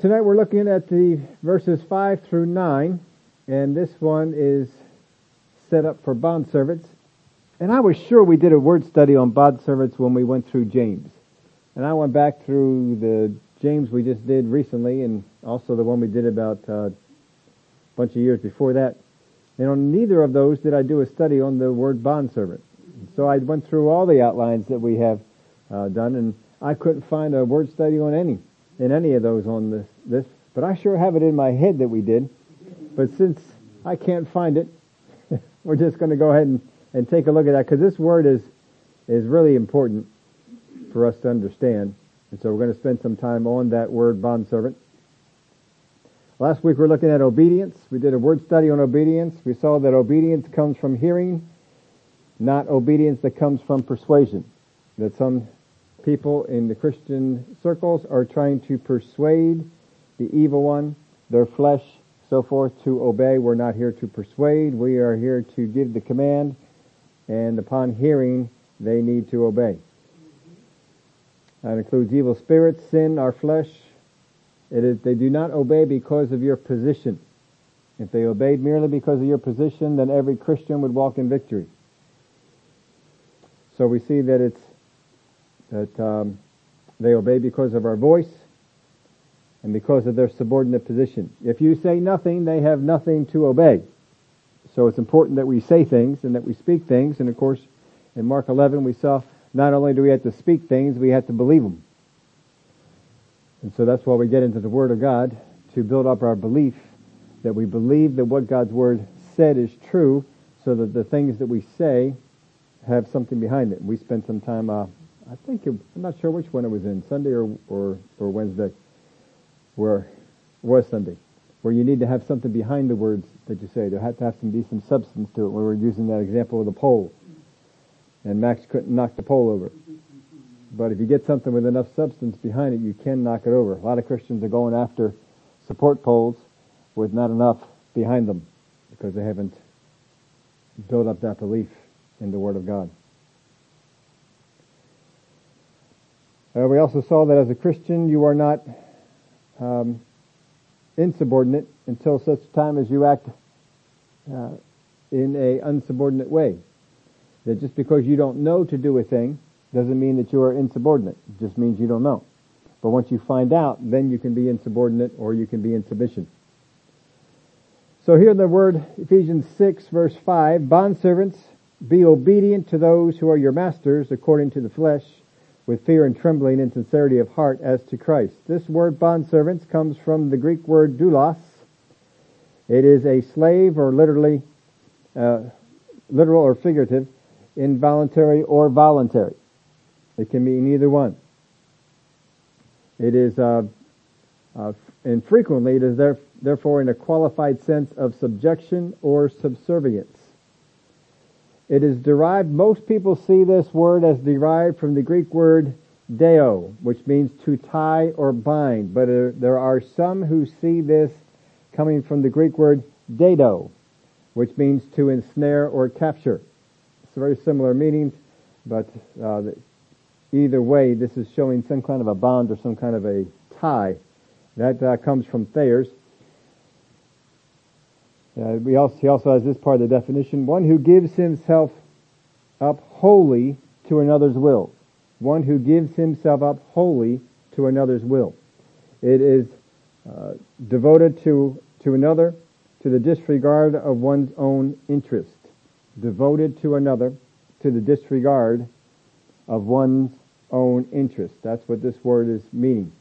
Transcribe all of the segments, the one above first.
Tonight we're looking at the verses 5 through 9, and this one is set up for bond servants. And I was sure we did a word study on bond servants when we went through James. And I went back through the James we just did recently and also the one we did about uh, a bunch of years before that. And on neither of those did I do a study on the word bond servant. So I went through all the outlines that we have uh, done and I couldn't find a word study on any in any of those on this, this, but I sure have it in my head that we did. But since I can't find it, we're just going to go ahead and, and take a look at that because this word is is really important for us to understand. And so we're going to spend some time on that word bondservant. Last week we are looking at obedience. We did a word study on obedience. We saw that obedience comes from hearing, not obedience that comes from persuasion. That some people in the Christian circles are trying to persuade the evil one, their flesh, so forth, to obey. We're not here to persuade. We are here to give the command, and upon hearing, they need to obey. That includes evil spirits, sin, our flesh. It is, they do not obey because of your position. If they obeyed merely because of your position, then every Christian would walk in victory. So we see that it's that um, they obey because of our voice and because of their subordinate position. If you say nothing, they have nothing to obey. So it's important that we say things and that we speak things. And of course, in Mark 11, we saw not only do we have to speak things, we have to believe them. And so that's why we get into the Word of God to build up our belief that we believe that what God's Word said is true so that the things that we say have something behind it. We spent some time uh, I think it, I'm not sure which one it was in, Sunday or or, or Wednesday, where was Sunday, where you need to have something behind the words that you say. There had to have some decent substance to it. We were using that example of the pole, and Max couldn't knock the pole over. But if you get something with enough substance behind it, you can knock it over. A lot of Christians are going after support poles with not enough behind them because they haven't built up that belief in the Word of God. Uh, we also saw that as a Christian, you are not um, insubordinate until such time as you act uh, in a unsubordinate way. That just because you don't know to do a thing doesn't mean that you are insubordinate. It just means you don't know. But once you find out, then you can be insubordinate or you can be in submission. So here in the word Ephesians 6 verse 5, bondservants, be obedient to those who are your masters according to the flesh, with fear and trembling and sincerity of heart as to Christ. This word bondservants comes from the Greek word doulos. It is a slave or literally, uh, literal or figurative, involuntary or voluntary. It can mean either one. It is, uh, uh, it is there, therefore in a qualified sense of subjection or subservience. It is derived, most people see this word as derived from the Greek word deo, which means to tie or bind, but there are some who see this coming from the Greek word dado, which means to ensnare or capture. It's a very similar meanings, but uh, either way, this is showing some kind of a bond or some kind of a tie. That uh, comes from Thayer's. Uh, we also, he also has this part of the definition, one who gives himself up wholly to another's will. One who gives himself up wholly to another's will. It is uh, devoted to, to another to the disregard of one's own interest. Devoted to another to the disregard of one's own interest. That's what this word is meaning.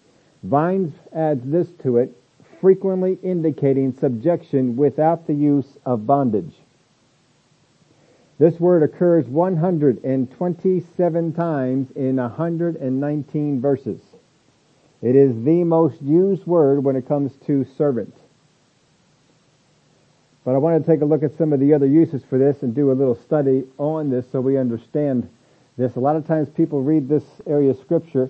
Vines adds this to it, frequently indicating subjection without the use of bondage. This word occurs 127 times in 119 verses. It is the most used word when it comes to servant. But I want to take a look at some of the other uses for this and do a little study on this so we understand this. A lot of times people read this area of scripture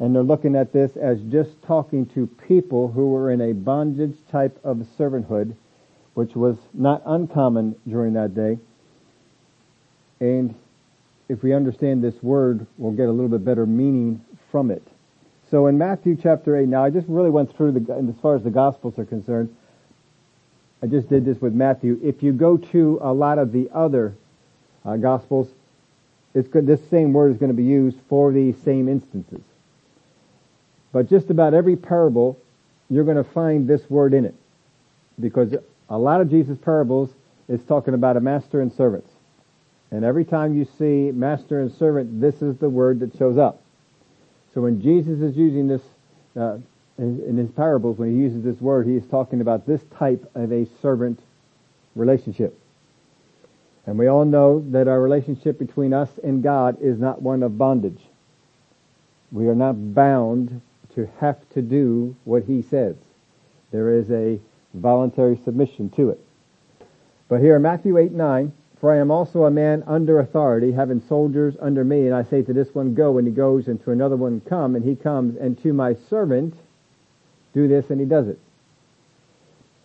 and they're looking at this as just talking to people who were in a bondage type of servanthood, which was not uncommon during that day. And if we understand this word, we'll get a little bit better meaning from it. So in Matthew chapter 8, now I just really went through the, and as far as the Gospels are concerned, I just did this with Matthew. If you go to a lot of the other uh, Gospels, it's good, this same word is going to be used for these same instances. But just about every parable, you're going to find this word in it. Because a lot of Jesus' parables is talking about a master and servants. And every time you see master and servant, this is the word that shows up. So when Jesus is using this uh, in, in his parables, when he uses this word, he is talking about this type of a servant relationship. And we all know that our relationship between us and God is not one of bondage. We are not bound to have to do what he says. There is a voluntary submission to it. But here in Matthew 8, 9, for I am also a man under authority, having soldiers under me, and I say to this one, go, and he goes, and to another one, come, and he comes, and to my servant, do this, and he does it.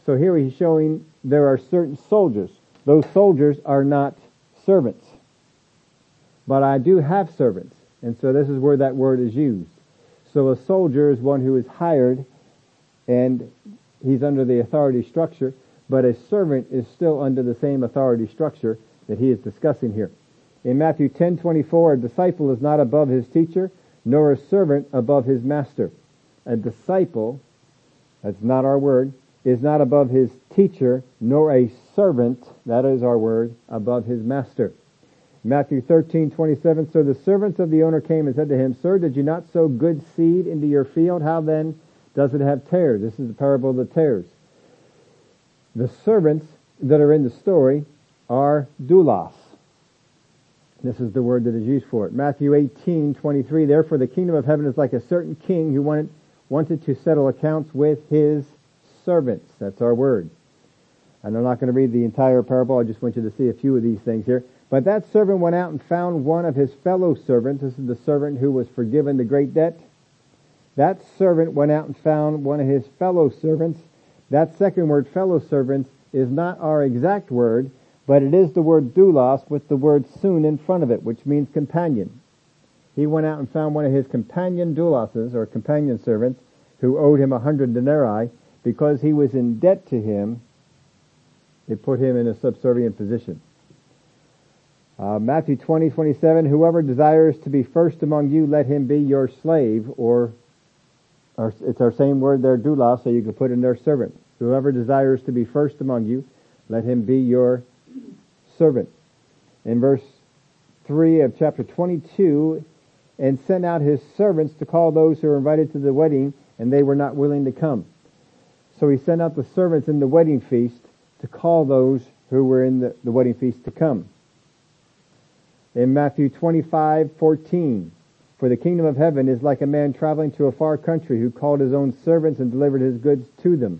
So here he's showing there are certain soldiers. Those soldiers are not servants. But I do have servants. And so this is where that word is used. So a soldier is one who is hired and he's under the authority structure but a servant is still under the same authority structure that he is discussing here. In Matthew 10:24, a disciple is not above his teacher, nor a servant above his master. A disciple, that's not our word, is not above his teacher, nor a servant, that is our word, above his master. Matthew 13:27, so the servants of the owner came and said to him, Sir, did you not sow good seed into your field? How then does it have tares? This is the parable of the tares. The servants that are in the story are doulos. This is the word that is used for it. Matthew 18, 23, therefore the kingdom of heaven is like a certain king who wanted, wanted to settle accounts with his servants. That's our word. And I'm not going to read the entire parable. I just want you to see a few of these things here. But that servant went out and found one of his fellow servants. This is the servant who was forgiven the great debt. That servant went out and found one of his fellow servants that second word, fellow servants, is not our exact word, but it is the word doulos with the word soon in front of it, which means companion. He went out and found one of his companion douloses, or companion servants, who owed him a hundred denarii. Because he was in debt to him, it put him in a subservient position. Uh, Matthew 20, 27, whoever desires to be first among you, let him be your slave, or, or it's our same word there, doulos, so you can put in their servant. Whoever desires to be first among you, let him be your servant. In verse 3 of chapter 22, and sent out his servants to call those who were invited to the wedding, and they were not willing to come. So he sent out the servants in the wedding feast to call those who were in the, the wedding feast to come. In Matthew 25, 14, for the kingdom of heaven is like a man traveling to a far country who called his own servants and delivered his goods to them.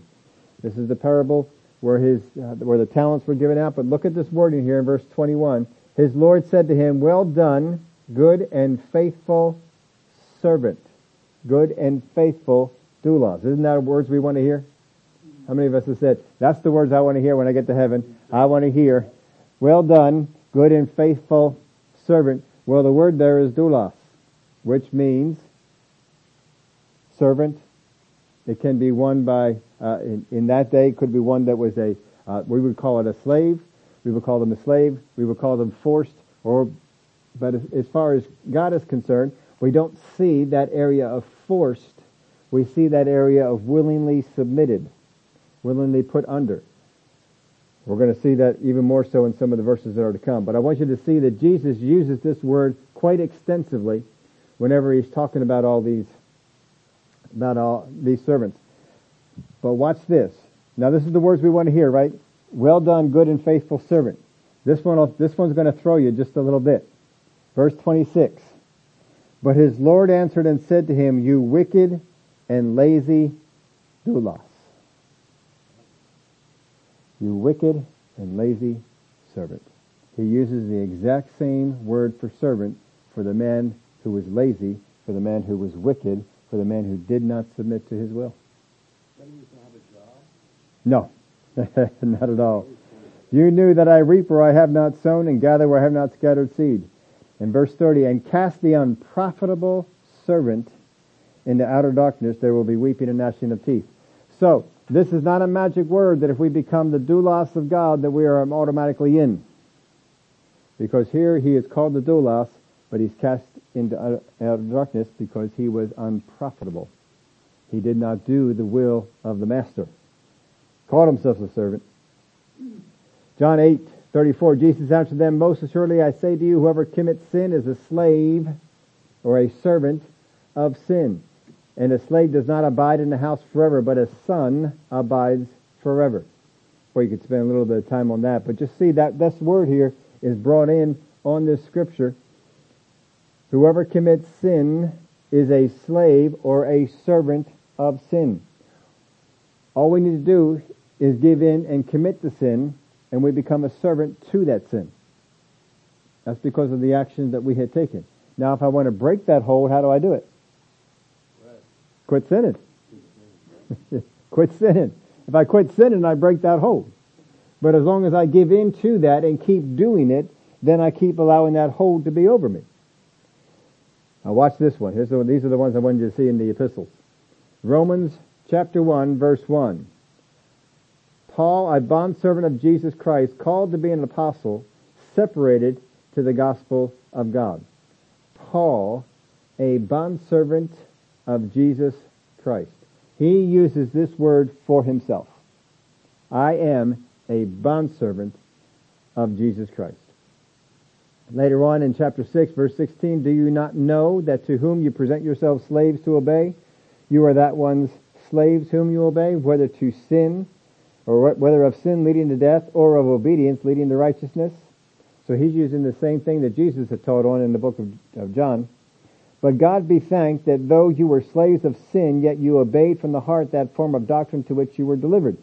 This is the parable where his uh, where the talents were given out. But look at this wording here in verse 21. His Lord said to him, "Well done, good and faithful servant, good and faithful doulos." Isn't that words we want to hear? How many of us have said, "That's the words I want to hear when I get to heaven"? I want to hear, "Well done, good and faithful servant." Well, the word there is doulos, which means servant. It can be one by uh, in, in, that day could be one that was a, uh, we would call it a slave. We would call them a slave. We would call them forced. Or, but as, as far as God is concerned, we don't see that area of forced. We see that area of willingly submitted, willingly put under. We're going to see that even more so in some of the verses that are to come. But I want you to see that Jesus uses this word quite extensively whenever he's talking about all these, about all these servants. But watch this. Now this is the words we want to hear, right? Well done, good and faithful servant. This one, this one's going to throw you just a little bit. Verse 26. But his Lord answered and said to him, You wicked and lazy doulos. You wicked and lazy servant. He uses the exact same word for servant for the man who was lazy, for the man who was wicked, for the man who did not submit to his will. No, not at all. You knew that I reap where I have not sown and gather where I have not scattered seed. In verse 30, and cast the unprofitable servant in the outer darkness there will be weeping and gnashing of teeth. So, this is not a magic word that if we become the doulos of God that we are automatically in. Because here he is called the doulos, but he's cast into outer darkness because he was unprofitable. He did not do the will of the master. Called himself a servant. John 8, 34, Jesus answered them, Most assuredly I say to you, whoever commits sin is a slave or a servant of sin. And a slave does not abide in the house forever, but a son abides forever. Well, you could spend a little bit of time on that, but just see that this word here is brought in on this scripture. Whoever commits sin is a slave or a servant of sin. All we need to do is give in and commit the sin, and we become a servant to that sin. That's because of the actions that we had taken. Now, if I want to break that hold, how do I do it? Quit sinning. quit sinning. If I quit sinning, I break that hold. But as long as I give in to that and keep doing it, then I keep allowing that hold to be over me. Now watch this one. Here's the, these are the ones I wanted you to see in the epistles. Romans chapter 1 verse 1. Paul, a bondservant of Jesus Christ, called to be an apostle, separated to the gospel of God. Paul, a bondservant of Jesus Christ. He uses this word for himself. I am a bondservant of Jesus Christ. Later on in chapter 6 verse 16, do you not know that to whom you present yourselves slaves to obey, you are that one's slaves whom you obey, whether to sin, or whether of sin leading to death, or of obedience leading to righteousness? So he's using the same thing that Jesus had taught on in the book of, of John. But God be thanked that though you were slaves of sin, yet you obeyed from the heart that form of doctrine to which you were delivered.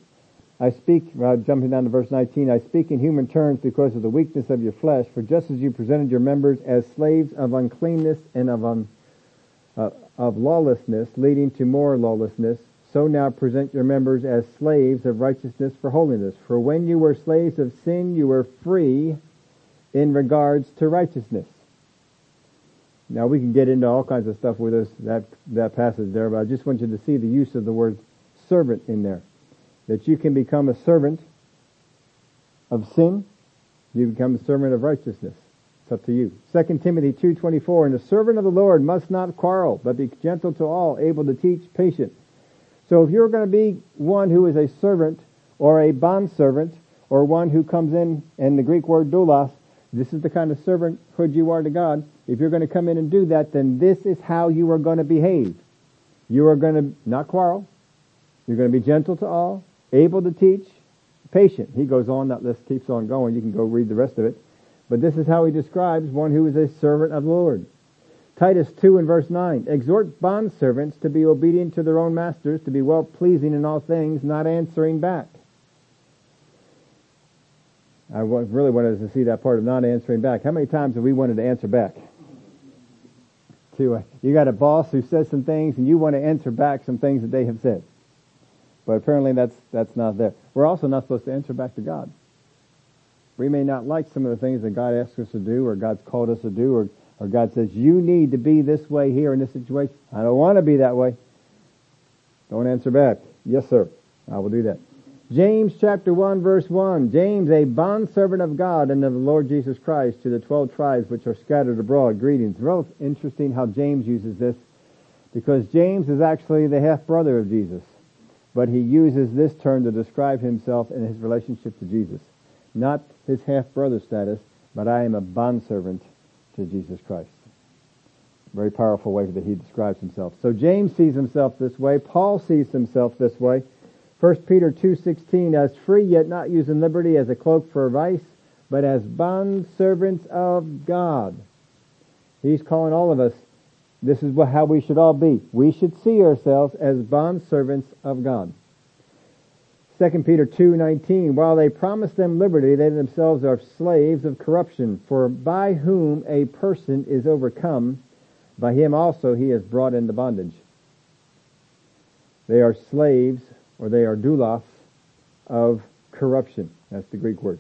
I speak, uh, jumping down to verse 19, I speak in human terms because of the weakness of your flesh, for just as you presented your members as slaves of uncleanness and of, un, uh, of lawlessness, leading to more lawlessness, so now present your members as slaves of righteousness for holiness. For when you were slaves of sin, you were free in regards to righteousness. Now we can get into all kinds of stuff with this, that, that passage there, but I just want you to see the use of the word servant in there. That you can become a servant of sin, you become a servant of righteousness. It's up to you. 2 Timothy 2.24, And the servant of the Lord must not quarrel, but be gentle to all, able to teach, patient. So if you're going to be one who is a servant, or a bondservant, or one who comes in, and the Greek word doulos, this is the kind of servanthood you are to God. If you're going to come in and do that, then this is how you are going to behave. You are going to not quarrel. You're going to be gentle to all, able to teach, patient. He goes on, that list keeps on going. You can go read the rest of it. But this is how he describes one who is a servant of the Lord. Titus 2 and verse 9. Exhort bondservants to be obedient to their own masters, to be well pleasing in all things, not answering back I really wanted to see that part of not answering back. How many times have we wanted to answer back? To uh, you got a boss who says some things, and you want to answer back some things that they have said. But apparently, that's that's not there. We're also not supposed to answer back to God. We may not like some of the things that God asks us to do, or God's called us to do, or or God says you need to be this way here in this situation. I don't want to be that way. Don't answer back. Yes, sir. I will do that. James chapter 1 verse 1. James, a bondservant of God and of the Lord Jesus Christ to the twelve tribes which are scattered abroad. Greetings. Real interesting how James uses this because James is actually the half brother of Jesus. But he uses this term to describe himself and his relationship to Jesus. Not his half brother status, but I am a bondservant to Jesus Christ. Very powerful way that he describes himself. So James sees himself this way. Paul sees himself this way. 1 Peter 2.16, as free yet not using liberty as a cloak for vice, but as bond servants of God. He's calling all of us, this is how we should all be. We should see ourselves as bond servants of God. 2 Peter 2.19, while they promise them liberty, they themselves are slaves of corruption, for by whom a person is overcome, by him also he is brought into bondage. They are slaves or they are doulos of corruption. That's the Greek word.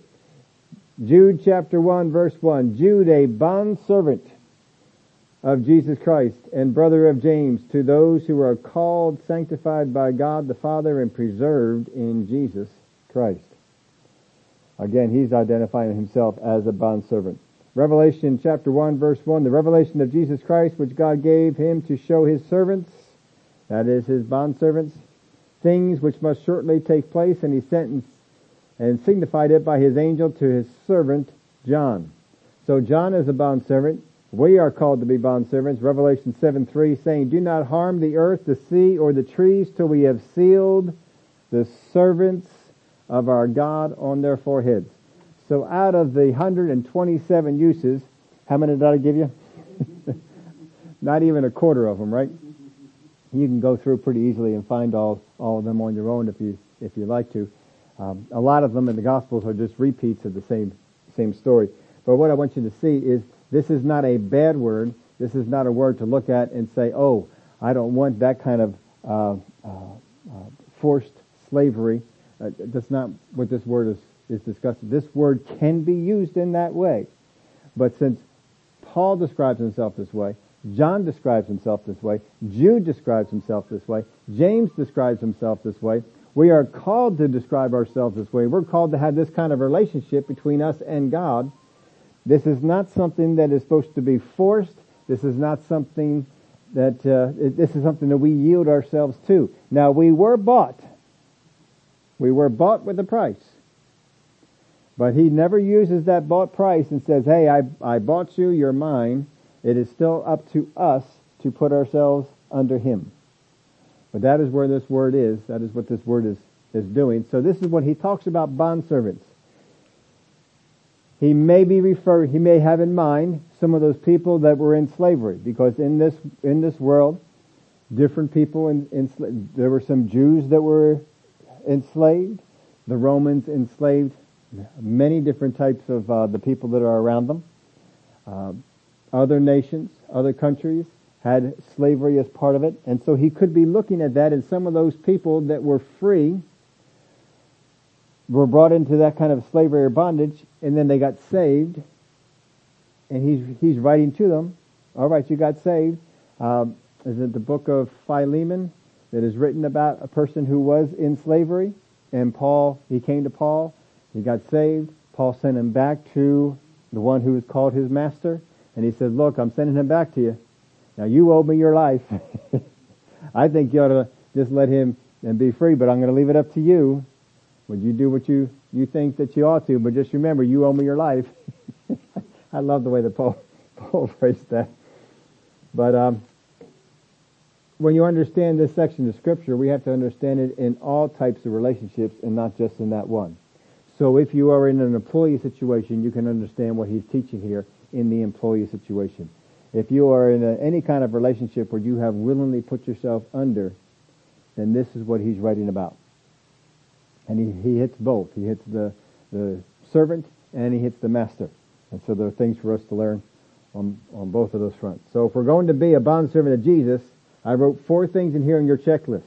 Jude chapter 1 verse 1. Jude, a bond servant of Jesus Christ and brother of James, to those who are called, sanctified by God the Father, and preserved in Jesus Christ. Again, he's identifying himself as a bondservant. Revelation chapter 1 verse 1, the revelation of Jesus Christ which God gave him to show his servants, that is his bondservants, things which must shortly take place, and he sent and signified it by his angel to his servant John. So John is a bondservant. We are called to be bondservants. Revelation 7 3 saying, Do not harm the earth, the sea, or the trees till we have sealed the servants of our God on their foreheads. So out of the 127 uses, how many did I give you? Not even a quarter of them, right? You can go through pretty easily and find all, all of them on your own if you, if you like to. Um, a lot of them in the Gospels are just repeats of the same, same story. But what I want you to see is this is not a bad word. This is not a word to look at and say, oh, I don't want that kind of uh, uh, uh, forced slavery. Uh, that's not what this word is, is discussing. This word can be used in that way. But since Paul describes himself this way, John describes himself this way, Jude describes himself this way, James describes himself this way, we are called to describe ourselves this way. We're called to have this kind of relationship between us and God this is not something that is supposed to be forced. This is not something that, uh, this is something that we yield ourselves to. Now we were bought. We were bought with a price. But he never uses that bought price and says, hey, I, I bought you, you're mine. It is still up to us to put ourselves under him. But that is where this word is. That is what this word is, is doing. So this is what he talks about bondservants he may be refer he may have in mind some of those people that were in slavery because in this in this world different people in, in there were some Jews that were enslaved the Romans enslaved many different types of uh, the people that are around them uh, other nations other countries had slavery as part of it and so he could be looking at that and some of those people that were free were brought into that kind of slavery or bondage, and then they got saved, and he's he's writing to them. All right, you got saved. Um, is it the book of Philemon that is written about a person who was in slavery, and Paul he came to Paul, he got saved. Paul sent him back to the one who was called his master, and he said, "Look, I'm sending him back to you. Now you owe me your life. I think you ought to just let him and be free, but I'm going to leave it up to you." Would you do what you, you think that you ought to, but just remember, you owe me your life. I love the way the Paul, Paul phrased that. But um, when you understand this section of Scripture, we have to understand it in all types of relationships and not just in that one. So if you are in an employee situation, you can understand what he's teaching here in the employee situation. If you are in a, any kind of relationship where you have willingly put yourself under, then this is what he's writing about and he, he hits both. He hits the, the servant and he hits the master. And so there are things for us to learn on, on both of those fronts. So if we're going to be a bondservant of Jesus, I wrote four things in here on your checklist.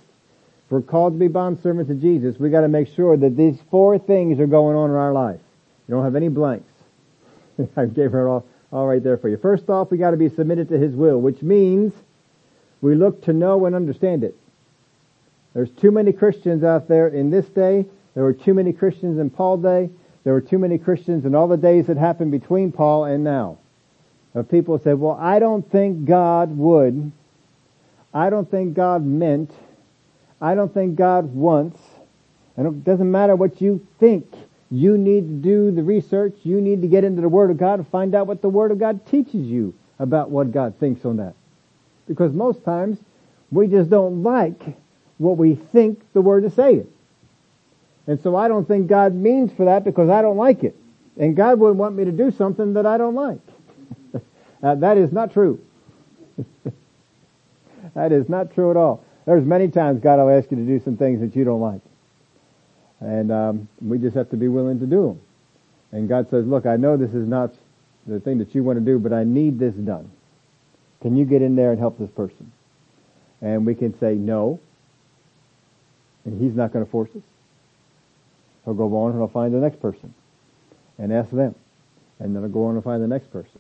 If we're called to be bondservants of Jesus, we gotta make sure that these four things are going on in our life. You don't have any blanks. I gave her all, all right there for you. First off, we gotta be submitted to His will, which means we look to know and understand it. There's too many Christians out there in this day. There were too many Christians in Paul's day. There were too many Christians in all the days that happened between Paul and now. Of people said, well, I don't think God would. I don't think God meant. I don't think God wants. And it doesn't matter what you think. You need to do the research. You need to get into the Word of God and find out what the Word of God teaches you about what God thinks on that. Because most times we just don't like what we think the word is saying. And so I don't think God means for that because I don't like it. And God wouldn't want me to do something that I don't like. uh, that is not true. that is not true at all. There's many times God will ask you to do some things that you don't like. And um, we just have to be willing to do them. And God says, look, I know this is not the thing that you want to do, but I need this done. Can you get in there and help this person? And we can say no, and he's not going to force us. He'll go on and he'll find the next person and ask them. And then he'll go on and find the next person.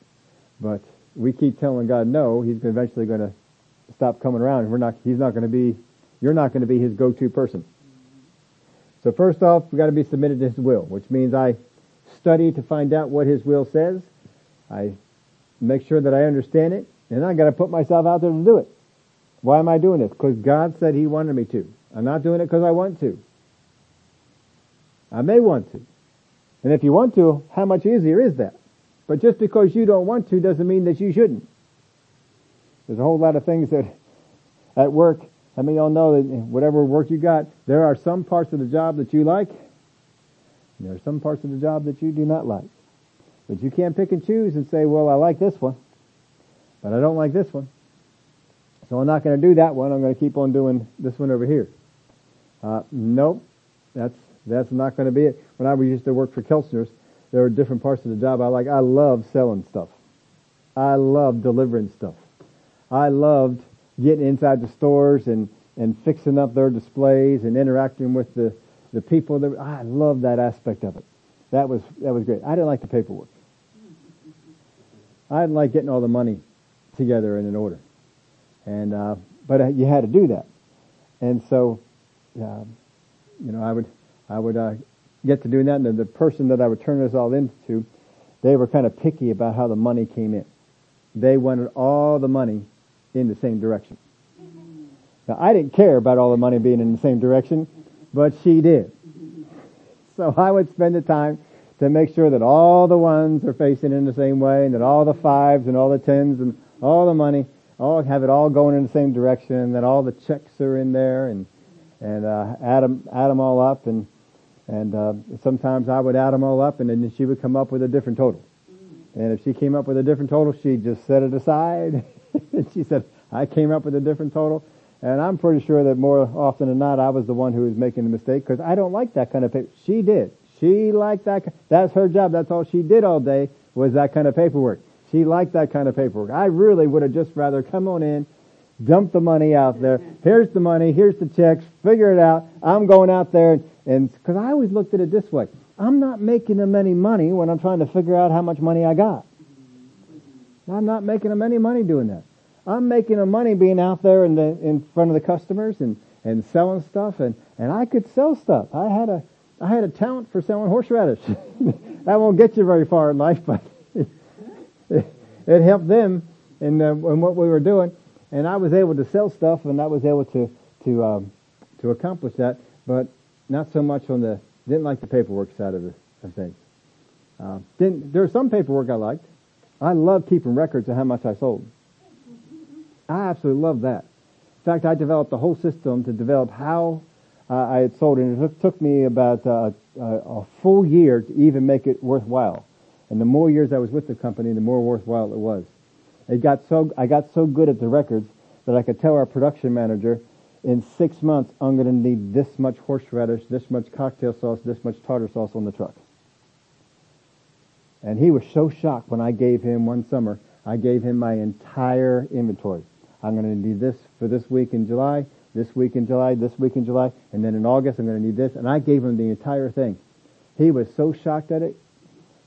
But we keep telling God no, He's eventually going to stop coming around. We're not, He's not going to be, you're not going to be His go-to person. So first off, we've got to be submitted to His will, which means I study to find out what His will says. I make sure that I understand it, and I got to put myself out there to do it. Why am I doing this? Because God said He wanted me to. I'm not doing it because I want to. I may want to. And if you want to, how much easier is that? But just because you don't want to doesn't mean that you shouldn't. There's a whole lot of things that at work, I mean, y'all know that whatever work you got, there are some parts of the job that you like, and there are some parts of the job that you do not like. But you can't pick and choose and say, well, I like this one, but I don't like this one. So I'm not going to do that one. I'm going to keep on doing this one over here. Uh, nope, that's that's not going to be it. When I used to work for Kelchner's, there were different parts of the job I like. I love selling stuff. I love delivering stuff. I loved getting inside the stores and, and fixing up their displays and interacting with the, the people. That, I love that aspect of it. That was, that was great. I didn't like the paperwork. I didn't like getting all the money together in an order. And, uh, but you had to do that. And so, uh, you know, I would, I would, uh, get to doing that and the person that I would turn this all into, they were kind of picky about how the money came in. They wanted all the money in the same direction. Now I didn't care about all the money being in the same direction, but she did. So I would spend the time to make sure that all the ones are facing in the same way and that all the fives and all the tens and all the money, all have it all going in the same direction and that all the checks are in there and, and, uh, add them, add them all up and, and, uh, sometimes I would add them all up and then she would come up with a different total. And if she came up with a different total, she'd just set it aside. and she said, I came up with a different total. And I'm pretty sure that more often than not, I was the one who was making the mistake because I don't like that kind of paper. She did. She liked that. That's her job. That's all she did all day was that kind of paperwork. She liked that kind of paperwork. I really would have just rather come on in, dump the money out there. Here's the money. Here's the checks. Figure it out. I'm going out there and because I always looked at it this way. I'm not making them any money when I'm trying to figure out how much money I got. I'm not making them any money doing that. I'm making them money being out there in the in front of the customers and and selling stuff and and I could sell stuff. I had a I had a talent for selling horseradish. that won't get you very far in life, but it, it helped them in, uh, in what we were doing. And I was able to sell stuff, and I was able to to um, to accomplish that. But not so much on the didn't like the paperwork side of the of things. Uh, didn't there was some paperwork I liked. I love keeping records of how much I sold. I absolutely love that. In fact, I developed a whole system to develop how uh, I had sold. And it took me about uh, a, a full year to even make it worthwhile. And the more years I was with the company, the more worthwhile it was. It got so I got so good at the records that I could tell our production manager, in six months, I'm going to need this much horseradish, this much cocktail sauce, this much tartar sauce on the truck. And he was so shocked when I gave him one summer, I gave him my entire inventory. I'm going to need this for this week in July, this week in July, this week in July, and then in August I'm going to need this. And I gave him the entire thing. He was so shocked at it.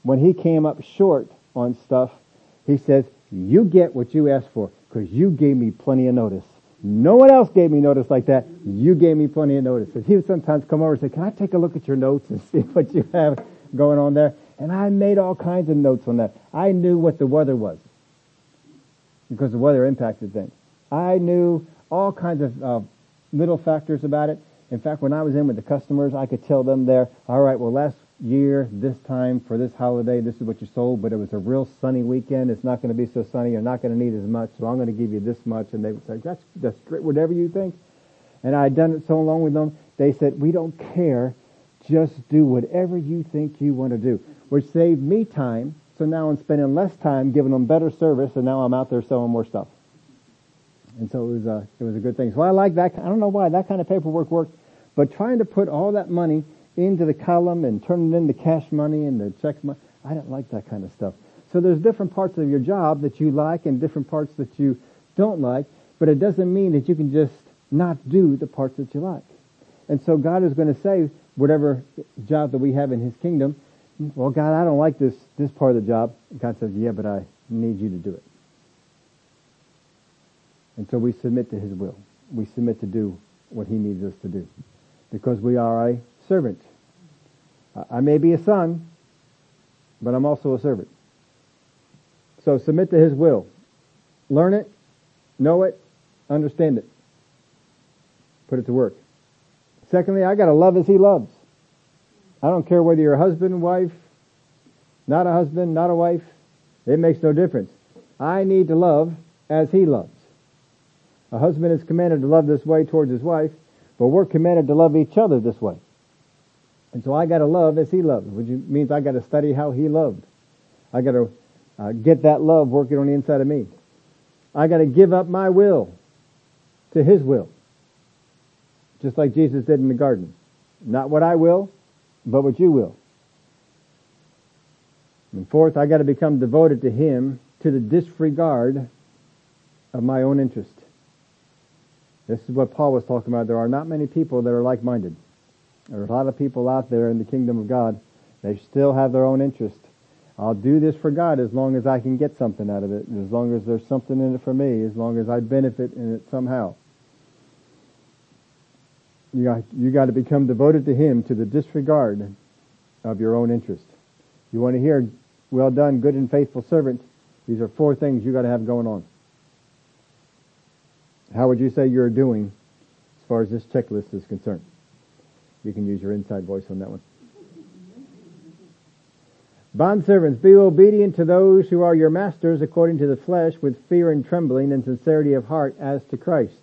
When he came up short on stuff, he says, you get what you asked for because you gave me plenty of notice. No one else gave me notice like that. You gave me plenty of notice. He would sometimes come over and say, can I take a look at your notes and see what you have going on there? And I made all kinds of notes on that. I knew what the weather was because the weather impacted things. I knew all kinds of uh, little factors about it. In fact, when I was in with the customers, I could tell them there, all right, well, last year, this time for this holiday, this is what you sold, but it was a real sunny weekend. It's not going to be so sunny. You're not going to need as much, so I'm going to give you this much. And they would say, that's, that's great, whatever you think. And I had done it so long with them, they said, we don't care. Just do whatever you think you want to do, which saved me time. So now I'm spending less time giving them better service, and now I'm out there selling more stuff. And so it was a, it was a good thing. So I like that. I don't know why that kind of paperwork worked, but trying to put all that money into the column and turn it into cash money and the check money, I didn't like that kind of stuff. So there's different parts of your job that you like and different parts that you don't like, but it doesn't mean that you can just not do the parts that you like. And so God is going to say, whatever job that we have in His kingdom, well, God, I don't like this, this part of the job. God says, yeah, but I need you to do it. And so we submit to his will. We submit to do what he needs us to do. Because we are a servant. I may be a son, but I'm also a servant. So submit to his will. Learn it, know it, understand it. Put it to work. Secondly, I gotta love as he loves. I don't care whether you're a husband, wife, not a husband, not a wife. It makes no difference. I need to love as he loves. A husband is commanded to love this way towards his wife, but we're commanded to love each other this way. And so I gotta love as he loves, which means I gotta study how he loved. I gotta uh, get that love working on the inside of me. I gotta give up my will to his will. Just like Jesus did in the garden. Not what I will, but what you will. And fourth, I gotta become devoted to him to the disregard of my own interest. This is what Paul was talking about. There are not many people that are like-minded. There are a lot of people out there in the kingdom of God. They still have their own interest. I'll do this for God as long as I can get something out of it, as long as there's something in it for me, as long as I benefit in it somehow. You got, you got to become devoted to Him to the disregard of your own interest. You want to hear, well done, good and faithful servant. These are four things you got to have going on. How would you say you're doing as far as this checklist is concerned? You can use your inside voice on that one. Bondservants, be obedient to those who are your masters according to the flesh with fear and trembling and sincerity of heart as to Christ.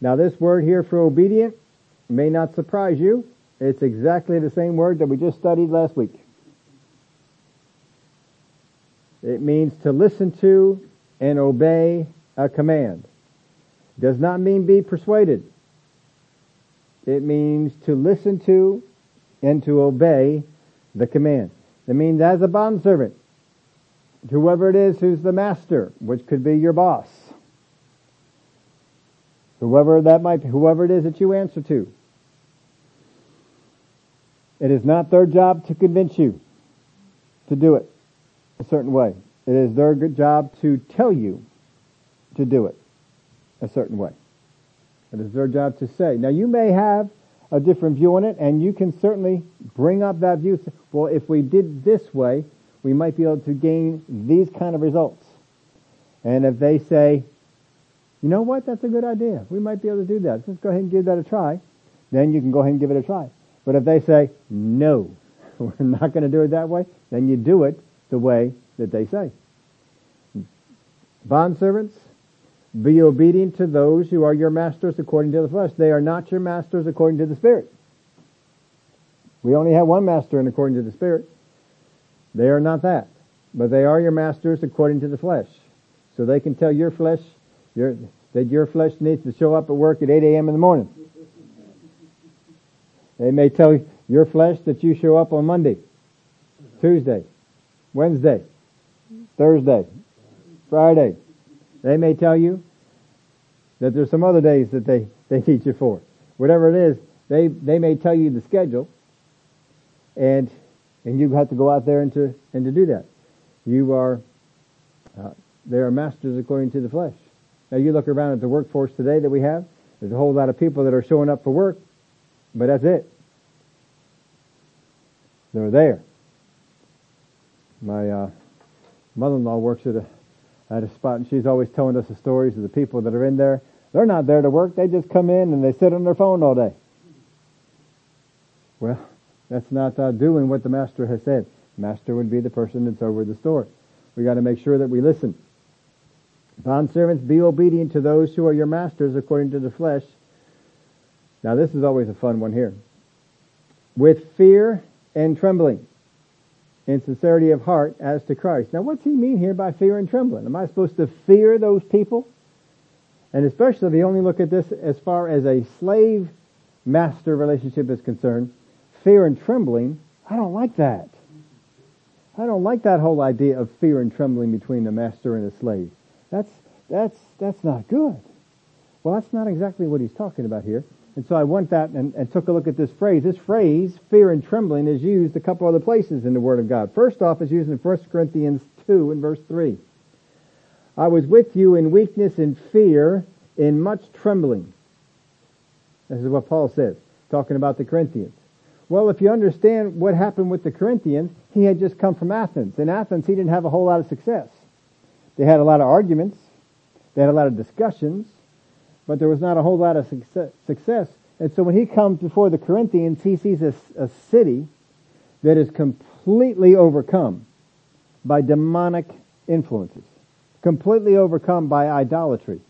Now this word here for obedient may not surprise you. It's exactly the same word that we just studied last week. It means to listen to and obey a command. Does not mean be persuaded. It means to listen to and to obey the command. It means as a bondservant, to whoever it is who's the master, which could be your boss, whoever that might be, whoever it is that you answer to. It is not their job to convince you to do it a certain way. It is their good job to tell you to do it a certain way. It is their job to say. Now you may have a different view on it and you can certainly bring up that view. Well, if we did this way, we might be able to gain these kind of results. And if they say, you know what, that's a good idea. We might be able to do that. Let's go ahead and give that a try. Then you can go ahead and give it a try. But if they say, no, we're not going to do it that way, then you do it the way that they say. Bond servants, be obedient to those who are your masters according to the flesh. They are not your masters according to the Spirit. We only have one master and according to the Spirit. They are not that. But they are your masters according to the flesh. So they can tell your flesh your, that your flesh needs to show up at work at 8 a.m. in the morning. They may tell your flesh that you show up on Monday, Tuesday, Wednesday, Thursday, Friday, they may tell you that there's some other days that they, they teach you for. Whatever it is, they, they may tell you the schedule and, and you have to go out there and to, and to do that. You are, uh, they are masters according to the flesh. Now you look around at the workforce today that we have, there's a whole lot of people that are showing up for work, but that's it. They're there. My, uh, mother-in-law works at a at a spot, and she's always telling us the stories of the people that are in there. They're not there to work. They just come in and they sit on their phone all day. Well, that's not uh, doing what the master has said. Master would be the person that's over the store. We got to make sure that we listen. Bond servants, be obedient to those who are your masters according to the flesh. Now this is always a fun one here. With fear and trembling in sincerity of heart as to Christ. Now what's he mean here by fear and trembling? Am I supposed to fear those people? And especially if you only look at this as far as a slave master relationship is concerned, fear and trembling, I don't like that. I don't like that whole idea of fear and trembling between the master and the slave. That's, that's, that's not good. Well, that's not exactly what he's talking about here. And so I went that and, and, took a look at this phrase. This phrase, fear and trembling, is used a couple other places in the Word of God. First off, it's used in 1 Corinthians 2 and verse 3. I was with you in weakness and fear, in much trembling. This is what Paul says, talking about the Corinthians. Well, if you understand what happened with the Corinthians, he had just come from Athens. In Athens, he didn't have a whole lot of success. They had a lot of arguments. They had a lot of discussions, but there was not a whole lot of success. And so when he comes before the Corinthians, he sees a, a city that is completely overcome by demonic influences, completely overcome by idolatry.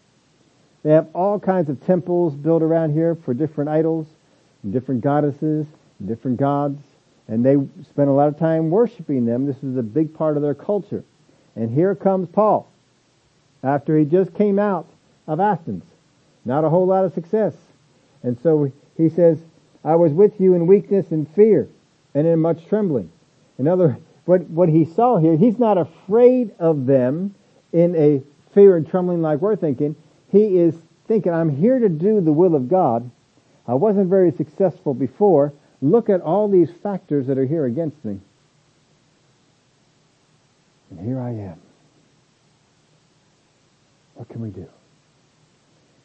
They have all kinds of temples built around here for different idols, different goddesses, different gods, and they spend a lot of time worshiping them. This is a big part of their culture. And here comes Paul, after he just came out of Athens. Not a whole lot of success. And so he says, I was with you in weakness and fear and in much trembling. In other, what, what he saw here, he's not afraid of them in a fear and trembling like we're thinking. He is thinking, I'm here to do the will of God. I wasn't very successful before. Look at all these factors that are here against me. And here I am. What can we do?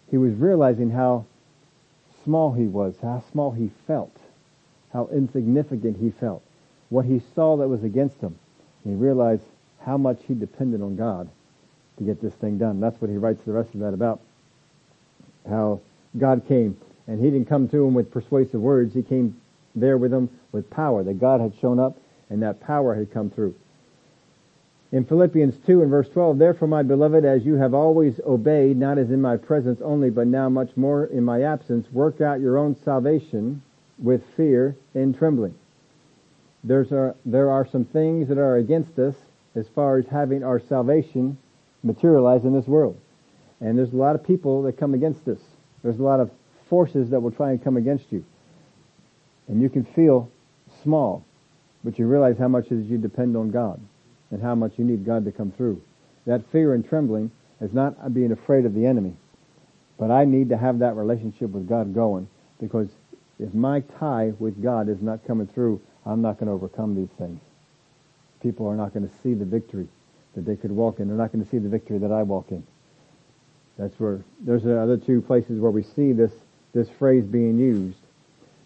He was realizing how small he was, how small he felt, how insignificant he felt, what he saw that was against him. And he realized how much he depended on God to get this thing done. That's what he writes the rest of that about. How God came, and he didn't come to him with persuasive words. He came there with him with power, that God had shown up, and that power had come through. In Philippians 2 and verse 12, Therefore, my beloved, as you have always obeyed, not as in my presence only, but now much more in my absence, work out your own salvation with fear and trembling. There's a, there are some things that are against us as far as having our salvation materialize in this world. And there's a lot of people that come against us. There's a lot of forces that will try and come against you. And you can feel small, but you realize how much you depend on God and how much you need God to come through. That fear and trembling is not being afraid of the enemy, but I need to have that relationship with God going because if my tie with God is not coming through, I'm not going to overcome these things. People are not going to see the victory that they could walk in. They're not going to see the victory that I walk in. That's where there's the other two places where we see this this phrase being used.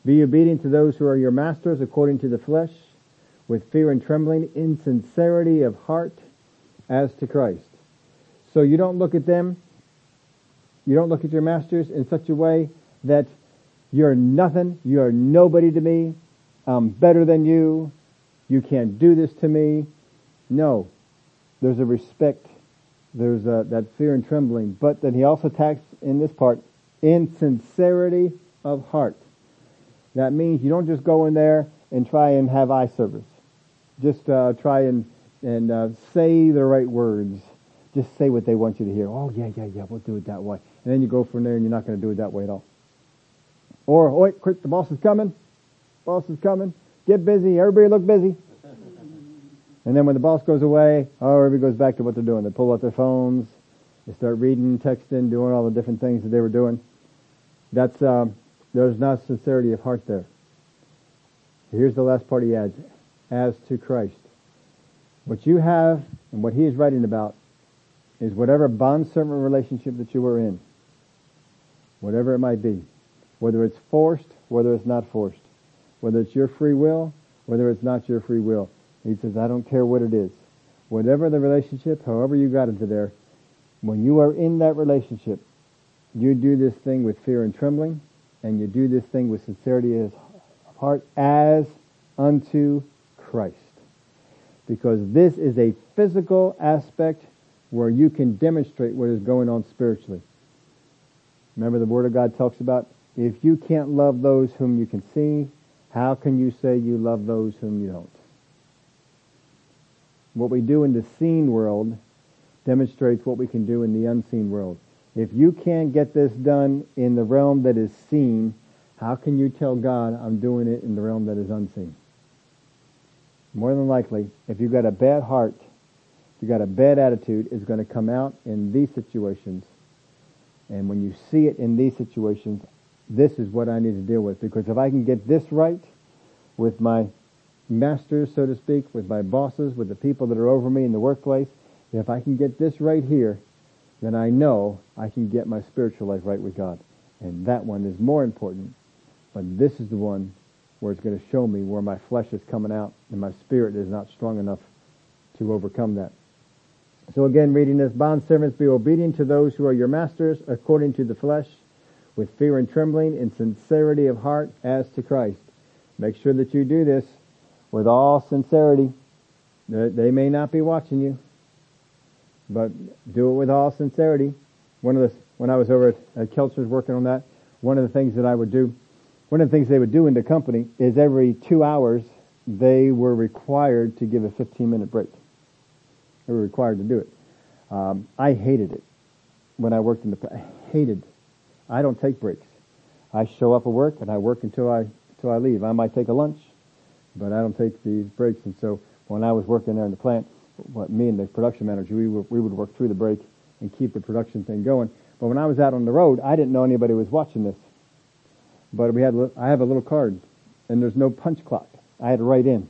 Be obedient to those who are your masters according to the flesh, with fear and trembling, in sincerity of heart, as to Christ. So you don't look at them, you don't look at your masters in such a way that you're nothing, you're nobody to me, I'm better than you, you can't do this to me. No. There's a respect, there's a, that fear and trembling, but then he also attacks in this part, in sincerity of heart. That means you don't just go in there and try and have eye service just uh, try and and uh, say the right words. Just say what they want you to hear. Oh yeah, yeah, yeah. We'll do it that way. And then you go from there, and you're not going to do it that way at all. Or oh, wait, quick! The boss is coming. Boss is coming. Get busy. Everybody look busy. And then when the boss goes away, oh, everybody goes back to what they're doing. They pull out their phones. They start reading, texting, doing all the different things that they were doing. That's um, there's not sincerity of heart there. Here's the last part he adds as to Christ. What you have and what he is writing about is whatever bond-servant relationship that you are in, whatever it might be, whether it's forced, whether it's not forced, whether it's your free will, whether it's not your free will. He says, I don't care what it is. Whatever the relationship, however you got into there, when you are in that relationship, you do this thing with fear and trembling, and you do this thing with sincerity of heart as unto Christ. Because this is a physical aspect where you can demonstrate what is going on spiritually. Remember the Word of God talks about if you can't love those whom you can see, how can you say you love those whom you don't? What we do in the seen world demonstrates what we can do in the unseen world. If you can't get this done in the realm that is seen, how can you tell God I'm doing it in the realm that is unseen? More than likely, if you've got a bad heart, you've got a bad attitude, it's going to come out in these situations. And when you see it in these situations, this is what I need to deal with. Because if I can get this right with my masters, so to speak, with my bosses, with the people that are over me in the workplace, If I can get this right here, then I know I can get my spiritual life right with God. And that one is more important. But this is the one where it's going to show me where my flesh is coming out and my spirit is not strong enough to overcome that. So again, reading this, bond servants, be obedient to those who are your masters according to the flesh, with fear and trembling, in sincerity of heart as to Christ. Make sure that you do this with all sincerity. They may not be watching you, but do it with all sincerity. One of the, when I was over at, at Kelchner's working on that, one of the things that I would do, one of the things they would do in the company is every two hours they were required to give a 15 minute break. They were required to do it. Um, I hated it when I worked in the. I hated. I don't take breaks. I show up at work and I work until I until I leave. I might take a lunch, but I don't take these breaks. And so when I was working there in the plant, what me and the production manager, we would, we would work through the break and keep the production thing going. But when I was out on the road, I didn't know anybody was watching this. But we had, I have a little card, and there's no punch clock. I had to write in.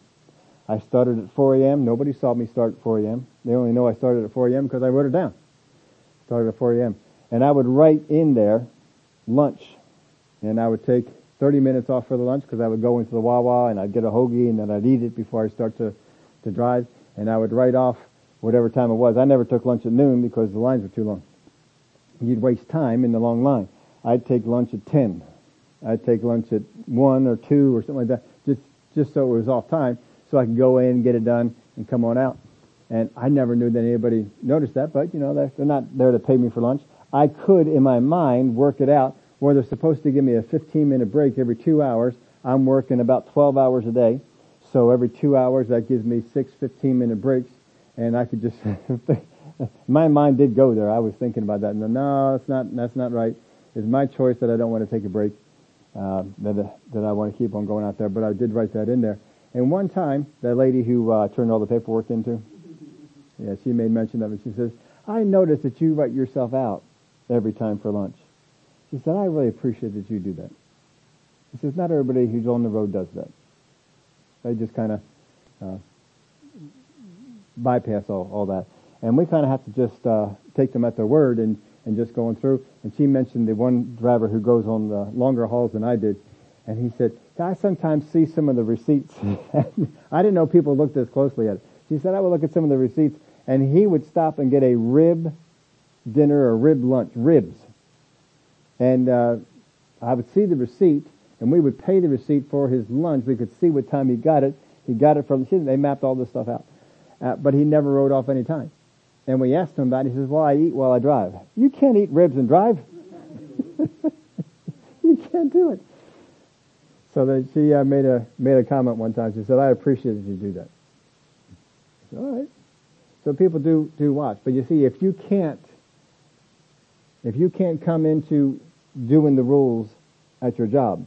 I started at 4 a.m. Nobody saw me start at 4 a.m. They only know I started at 4 a.m. because I wrote it down. Started at 4 a.m. And I would write in there lunch. And I would take 30 minutes off for the lunch because I would go into the Wawa and I'd get a hoagie and then I'd eat it before I start to, to drive. And I would write off whatever time it was. I never took lunch at noon because the lines were too long. You'd waste time in the long line. I'd take lunch at 10. I'd take lunch at 1 or 2 or something like that, just, just so it was off time so I could go in, get it done, and come on out. And I never knew that anybody noticed that, but you know, they're, they're not there to pay me for lunch. I could, in my mind, work it out where they're supposed to give me a 15 minute break every two hours. I'm working about 12 hours a day. So every two hours, that gives me six 15 minute breaks. And I could just, my mind did go there. I was thinking about that. No, no, that's not, that's not right. It's my choice that I don't want to take a break, uh, that, that I want to keep on going out there. But I did write that in there. And one time, that lady who uh, turned all the paperwork into, yeah, she made mention of it. She says, I noticed that you write yourself out every time for lunch. She said, I really appreciate that you do that. She says, not everybody who's on the road does that. They just kind of uh, bypass all, all that. And we kind of have to just uh, take them at their word and, and just going through. And she mentioned the one driver who goes on the longer hauls than I did. And he said, I sometimes see some of the receipts. I didn't know people looked this closely at it. She said I would look at some of the receipts and he would stop and get a rib dinner or rib lunch, ribs. And, uh, I would see the receipt and we would pay the receipt for his lunch. We could see what time he got it. He got it from, they mapped all this stuff out. Uh, but he never wrote off any time. And we asked him about it. He says, well, I eat while I drive. You can't eat ribs and drive. you can't do it. So that she uh, made a made a comment one time. She said, "I appreciate that you do that." Said, All right. So people do do watch, but you see, if you can't, if you can't come into doing the rules at your job,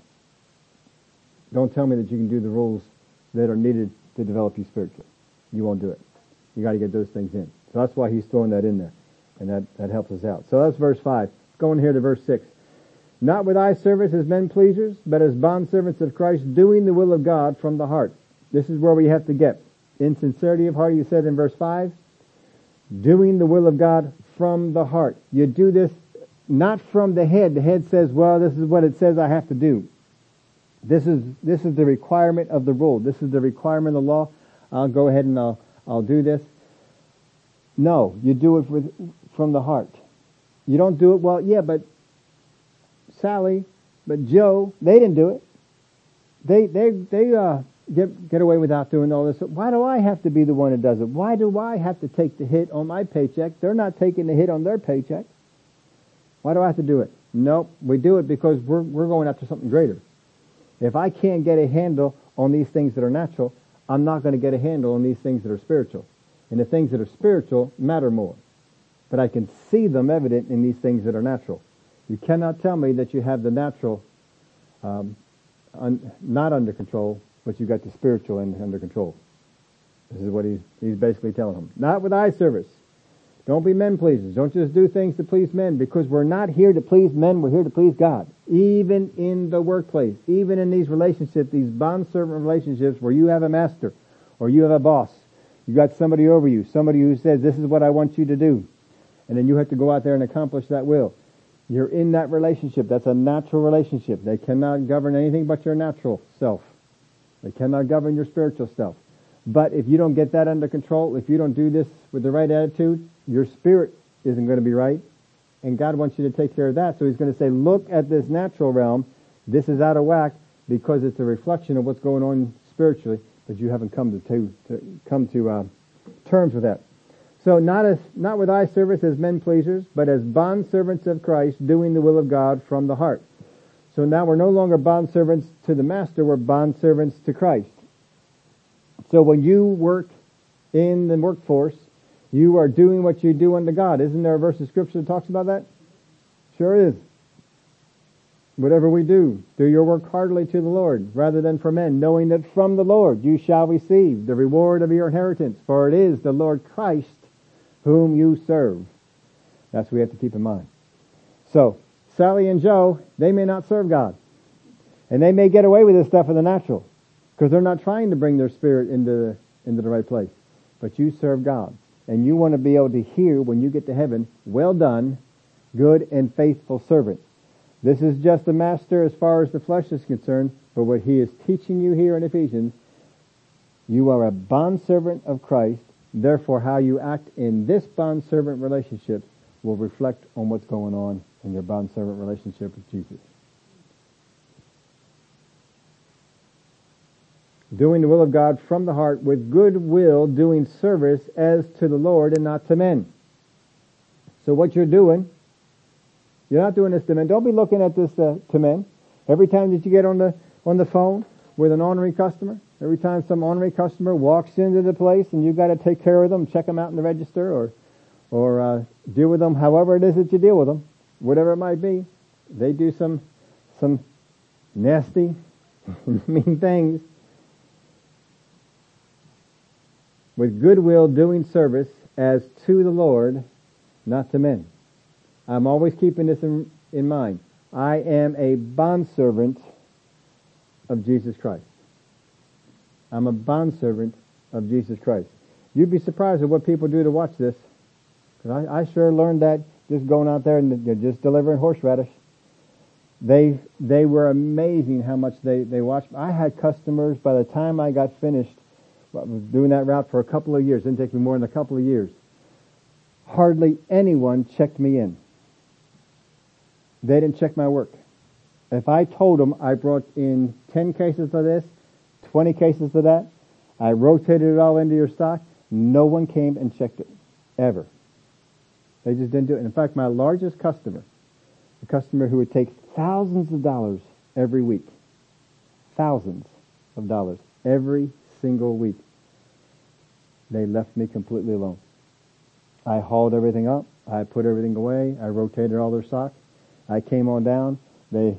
don't tell me that you can do the rules that are needed to develop you spiritually. You won't do it. You got to get those things in. So that's why he's throwing that in there, and that that helps us out. So that's verse five. Let's go in here to verse six. Not with eye service as men pleasers, but as bondservants of Christ, doing the will of God from the heart. This is where we have to get. In sincerity of heart, you said in verse 5, doing the will of God from the heart. You do this not from the head. The head says, well, this is what it says I have to do. This is, this is the requirement of the rule. This is the requirement of the law. I'll go ahead and I'll, I'll do this. No, you do it with, from the heart. You don't do it, well, yeah, but Sally, but Joe, they didn't do it. They, they, they, uh, get, get away without doing all this. Why do I have to be the one that does it? Why do I have to take the hit on my paycheck? They're not taking the hit on their paycheck. Why do I have to do it? Nope. We do it because we're, we're going after something greater. If I can't get a handle on these things that are natural, I'm not going to get a handle on these things that are spiritual. And the things that are spiritual matter more. But I can see them evident in these things that are natural. You cannot tell me that you have the natural um, un, not under control, but you've got the spiritual in, under control. This is what he's, he's basically telling them. Not with eye service. Don't be men pleasers. Don't just do things to please men because we're not here to please men. We're here to please God. Even in the workplace, even in these relationships, these bond servant relationships where you have a master or you have a boss, You got somebody over you, somebody who says, this is what I want you to do. And then you have to go out there and accomplish that will. You're in that relationship. That's a natural relationship. They cannot govern anything but your natural self. They cannot govern your spiritual self. But if you don't get that under control, if you don't do this with the right attitude, your spirit isn't going to be right. And God wants you to take care of that. So he's going to say, look at this natural realm. This is out of whack because it's a reflection of what's going on spiritually, but you haven't come to, to, to come to uh, terms with that. So not as not with eye service as men pleasers, but as bond servants of Christ, doing the will of God from the heart. So now we're no longer bond servants to the master, we're bond servants to Christ. So when you work in the workforce, you are doing what you do unto God. Isn't there a verse of scripture that talks about that? Sure is. Whatever we do, do your work heartily to the Lord, rather than for men, knowing that from the Lord you shall receive the reward of your inheritance, for it is the Lord Christ whom you serve. That's what we have to keep in mind. So, Sally and Joe, they may not serve God. And they may get away with this stuff in the natural, because they're not trying to bring their spirit into into the right place. But you serve God. And you want to be able to hear when you get to heaven, well done, good and faithful servant. This is just the master as far as the flesh is concerned, but what he is teaching you here in Ephesians, you are a bondservant of Christ, therefore how you act in this bondservant relationship will reflect on what's going on in your bondservant relationship with Jesus. Doing the will of God from the heart with good will, doing service as to the Lord and not to men. So what you're doing you're not doing this to men. Don't be looking at this uh, to men. Every time that you get on the on the phone with an ornery customer, every time some ornery customer walks into the place and you've got to take care of them, check them out in the register, or or uh, deal with them however it is that you deal with them, whatever it might be, they do some some nasty, mean things. With goodwill doing service as to the Lord, not to men. I'm always keeping this in, in mind. I am a bondservant of Jesus Christ. I'm a bondservant of Jesus Christ. You'd be surprised at what people do to watch this. Cause I, I sure learned that just going out there and just delivering horseradish. They, they were amazing how much they, they watched. I had customers by the time I got finished doing that route for a couple of years. It didn't take me more than a couple of years. Hardly anyone checked me in. They didn't check my work. If I told them I brought in 10 cases of this, 20 cases of that, I rotated it all into your stock, no one came and checked it. Ever. They just didn't do it. In fact, my largest customer, a customer who would take thousands of dollars every week, thousands of dollars every single week, they left me completely alone. I hauled everything up. I put everything away. I rotated all their stock. I came on down. They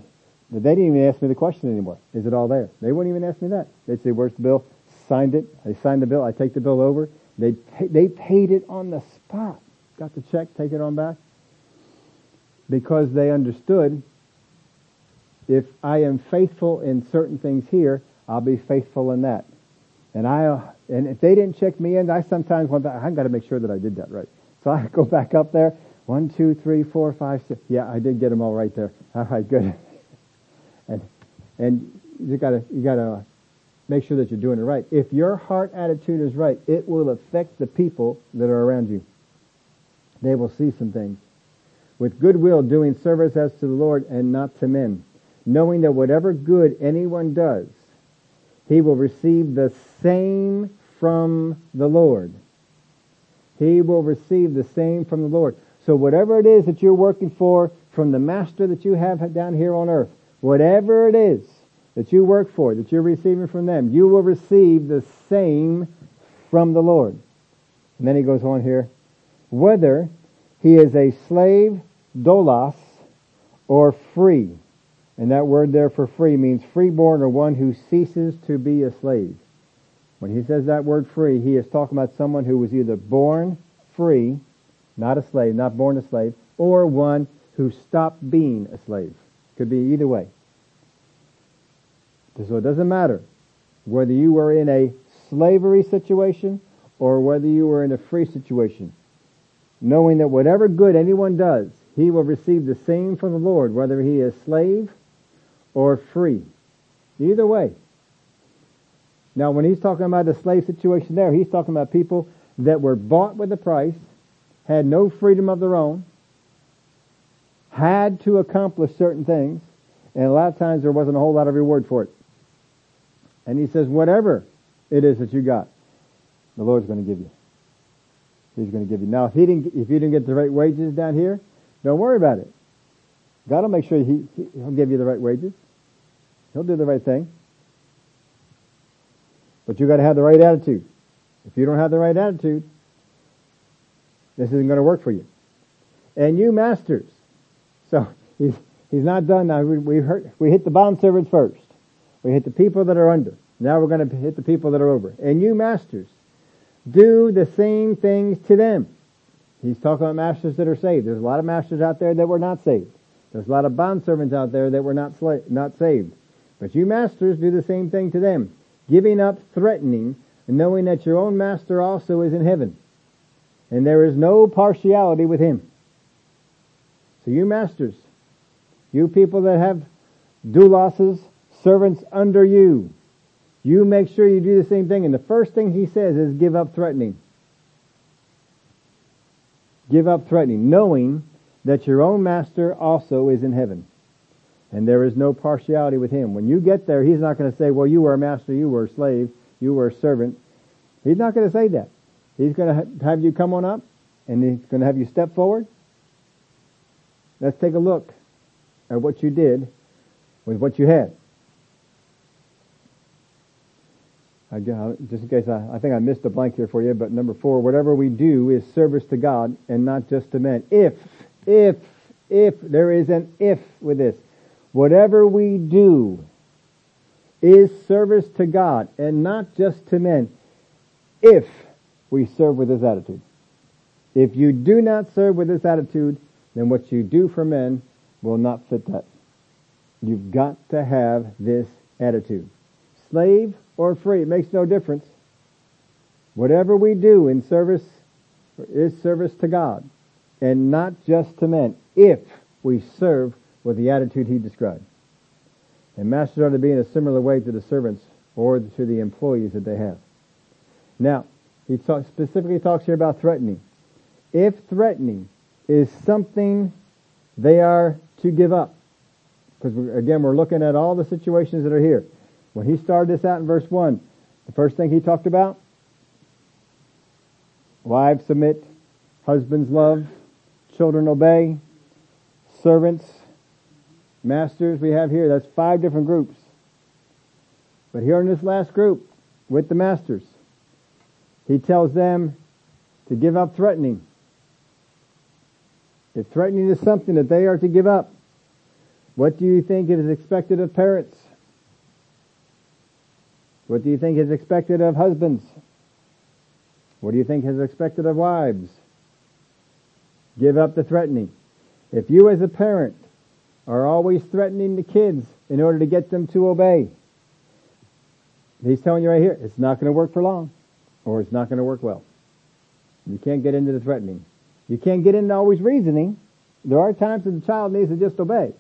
they didn't even ask me the question anymore. Is it all there? They wouldn't even ask me that. They'd say, "Where's the bill?" Signed it. I signed the bill. I take the bill over. They pay, they paid it on the spot. Got the check. Take it on back. Because they understood. If I am faithful in certain things here, I'll be faithful in that. And I and if they didn't check me in, I sometimes went back. I got to make sure that I did that right. So I go back up there one, two, three, four, five, six. Yeah, I did get them all right there. All right, good. and and you gotta you gotta make sure that you're doing it right. If your heart attitude is right, it will affect the people that are around you. They will see some things. With goodwill, doing service as to the Lord and not to men, knowing that whatever good anyone does, he will receive the same from the Lord. He will receive the same from the Lord. So whatever it is that you're working for from the master that you have down here on earth, whatever it is that you work for, that you're receiving from them, you will receive the same from the Lord. And then he goes on here, whether he is a slave, doulos, or free. And that word there for free means freeborn or one who ceases to be a slave. When he says that word free, he is talking about someone who was either born free not a slave, not born a slave, or one who stopped being a slave. Could be either way. So it doesn't matter whether you were in a slavery situation or whether you were in a free situation, knowing that whatever good anyone does, he will receive the same from the Lord, whether he is slave or free. Either way. Now when he's talking about the slave situation there, he's talking about people that were bought with a price, had no freedom of their own, had to accomplish certain things, and a lot of times there wasn't a whole lot of reward for it. And he says, whatever it is that you got, the Lord's going to give you. He's going to give you. Now, if he didn't, if you didn't get the right wages down here, don't worry about it. God will make sure he, he'll give you the right wages. He'll do the right thing. But you got to have the right attitude. If you don't have the right attitude, this isn't going to work for you. And you masters. So he's he's not done now. We we, heard, we hit the bond servants first. We hit the people that are under. Now we're going to hit the people that are over. And you masters, do the same things to them. He's talking about masters that are saved. There's a lot of masters out there that were not saved. There's a lot of bond servants out there that were not sla- not saved. But you masters do the same thing to them, giving up threatening knowing that your own master also is in heaven. And there is no partiality with him. So you masters, you people that have doulos, servants under you, you make sure you do the same thing. And the first thing he says is give up threatening. Give up threatening, knowing that your own master also is in heaven. And there is no partiality with him. When you get there, he's not going to say, well, you were a master, you were a slave, you were a servant. He's not going to say that. He's going to have you come on up and he's going to have you step forward. Let's take a look at what you did with what you had. I, just in case I, I think I missed a blank here for you, but number four, whatever we do is service to God and not just to men. If, if, if, there is an if with this. Whatever we do is service to God and not just to men. If we serve with this attitude. If you do not serve with this attitude, then what you do for men will not fit that. You've got to have this attitude. Slave or free, it makes no difference. Whatever we do in service is service to God and not just to men if we serve with the attitude he described. And masters are to be in a similar way to the servants or to the employees that they have. Now, he talk, specifically talks here about threatening. If threatening is something they are to give up, because again, we're looking at all the situations that are here. When he started this out in verse 1, the first thing he talked about, wives submit, husbands love, children obey, servants, masters we have here. That's five different groups. But here in this last group, with the masters, he tells them to give up threatening. If threatening is something that they are to give up, what do you think is expected of parents? What do you think is expected of husbands? What do you think is expected of wives? Give up the threatening. If you as a parent are always threatening the kids in order to get them to obey, he's telling you right here, it's not going to work for long, or it's not going to work well. You can't get into the threatening. You can't get into always reasoning. There are times that the child needs to just obey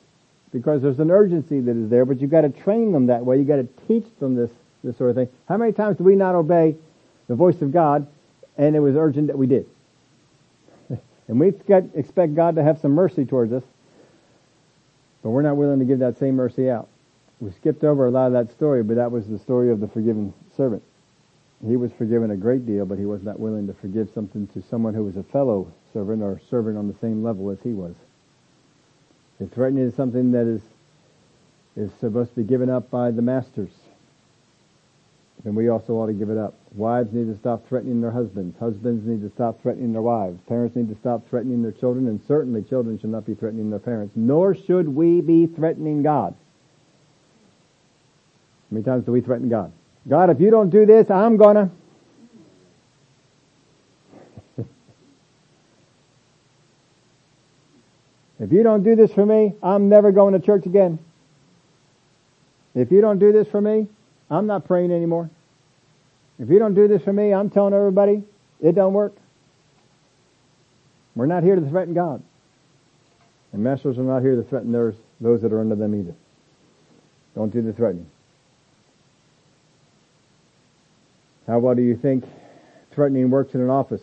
because there's an urgency that is there, but you've got to train them that way. You've got to teach them this this sort of thing. How many times do we not obey the voice of God and it was urgent that we did? and we expect God to have some mercy towards us, but we're not willing to give that same mercy out. We skipped over a lot of that story, but that was the story of the forgiven servant. He was forgiven a great deal, but he was not willing to forgive something to someone who was a fellow servant or servant on the same level as he was. If threatening is something that is is supposed to be given up by the masters then we also ought to give it up. Wives need to stop threatening their husbands. Husbands need to stop threatening their wives. Parents need to stop threatening their children, and certainly children should not be threatening their parents. Nor should we be threatening God. How many times do we threaten God? God, if you don't do this, I'm gonna. if you don't do this for me, I'm never going to church again. If you don't do this for me, I'm not praying anymore. If you don't do this for me, I'm telling everybody, it don't work. We're not here to threaten God. And masters are not here to threaten those, those that are under them either. Don't do the threatening. How well do you think threatening works in an office?